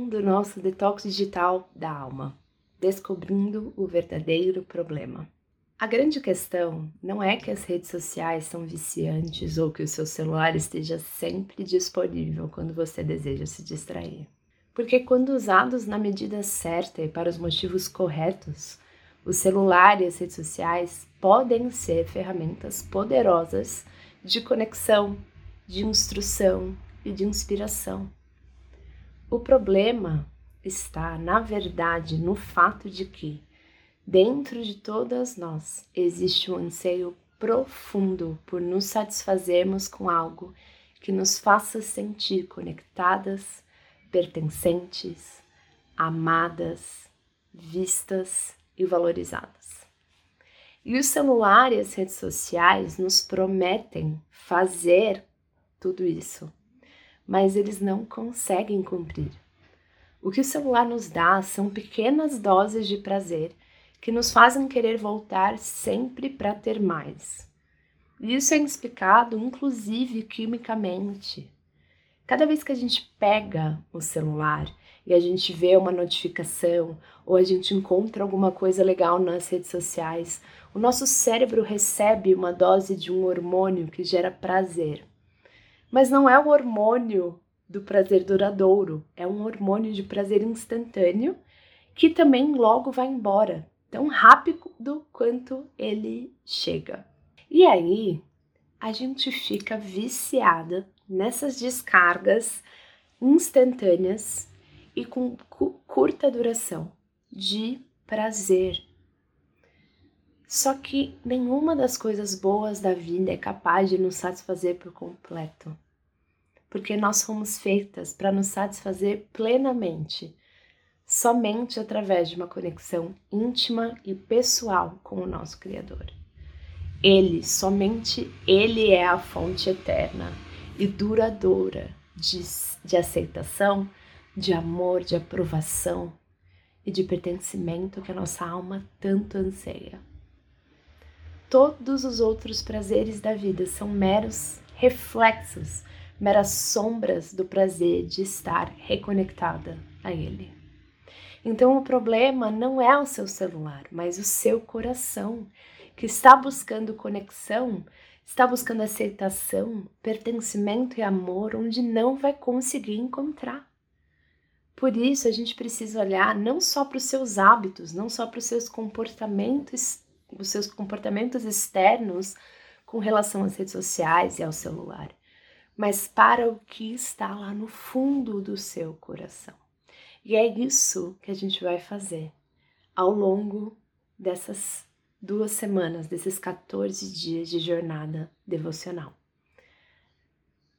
1 do nosso detox digital da alma, descobrindo o verdadeiro problema. A grande questão não é que as redes sociais são viciantes ou que o seu celular esteja sempre disponível quando você deseja se distrair. Porque, quando usados na medida certa e para os motivos corretos, o celular e as redes sociais podem ser ferramentas poderosas de conexão, de instrução e de inspiração. O problema está, na verdade, no fato de que, dentro de todas nós, existe um anseio profundo por nos satisfazermos com algo que nos faça sentir conectadas, pertencentes, amadas, vistas e valorizadas. E o celular e as redes sociais nos prometem fazer tudo isso mas eles não conseguem cumprir. O que o celular nos dá são pequenas doses de prazer que nos fazem querer voltar sempre para ter mais. Isso é explicado, inclusive, quimicamente. Cada vez que a gente pega o celular e a gente vê uma notificação ou a gente encontra alguma coisa legal nas redes sociais, o nosso cérebro recebe uma dose de um hormônio que gera prazer. Mas não é um hormônio do prazer duradouro, é um hormônio de prazer instantâneo que também logo vai embora, tão rápido quanto ele chega. E aí a gente fica viciada nessas descargas instantâneas e com curta duração de prazer. Só que nenhuma das coisas boas da vida é capaz de nos satisfazer por completo. Porque nós fomos feitas para nos satisfazer plenamente, somente através de uma conexão íntima e pessoal com o nosso Criador. Ele, somente Ele é a fonte eterna e duradoura de, de aceitação, de amor, de aprovação e de pertencimento que a nossa alma tanto anseia todos os outros prazeres da vida são meros reflexos, meras sombras do prazer de estar reconectada a Ele. Então o problema não é o seu celular, mas o seu coração, que está buscando conexão, está buscando aceitação, pertencimento e amor onde não vai conseguir encontrar. Por isso a gente precisa olhar não só para os seus hábitos, não só para os seus comportamentos os seus comportamentos externos com relação às redes sociais e ao celular, mas para o que está lá no fundo do seu coração. E é isso que a gente vai fazer ao longo dessas duas semanas, desses 14 dias de jornada devocional.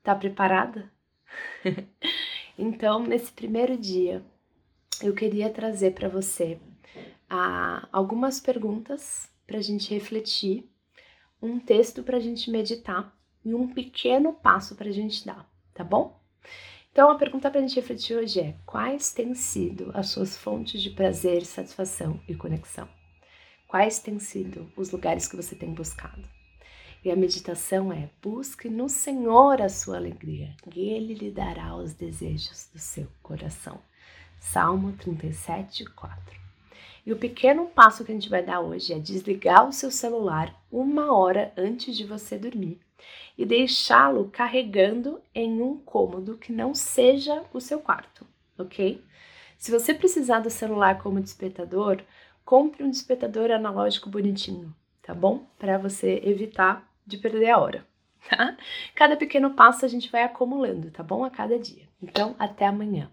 Tá preparada? então, nesse primeiro dia, eu queria trazer para você ah, algumas perguntas para a gente refletir, um texto para a gente meditar e um pequeno passo para a gente dar, tá bom? Então, a pergunta para a gente refletir hoje é: quais têm sido as suas fontes de prazer, satisfação e conexão? Quais têm sido os lugares que você tem buscado? E a meditação é: busque no Senhor a sua alegria, e Ele lhe dará os desejos do seu coração. Salmo 37, 4. E o pequeno passo que a gente vai dar hoje é desligar o seu celular uma hora antes de você dormir e deixá-lo carregando em um cômodo que não seja o seu quarto, ok? Se você precisar do celular como despertador, compre um despertador analógico bonitinho, tá bom? Para você evitar de perder a hora, tá? Cada pequeno passo a gente vai acumulando, tá bom? A cada dia. Então, até amanhã.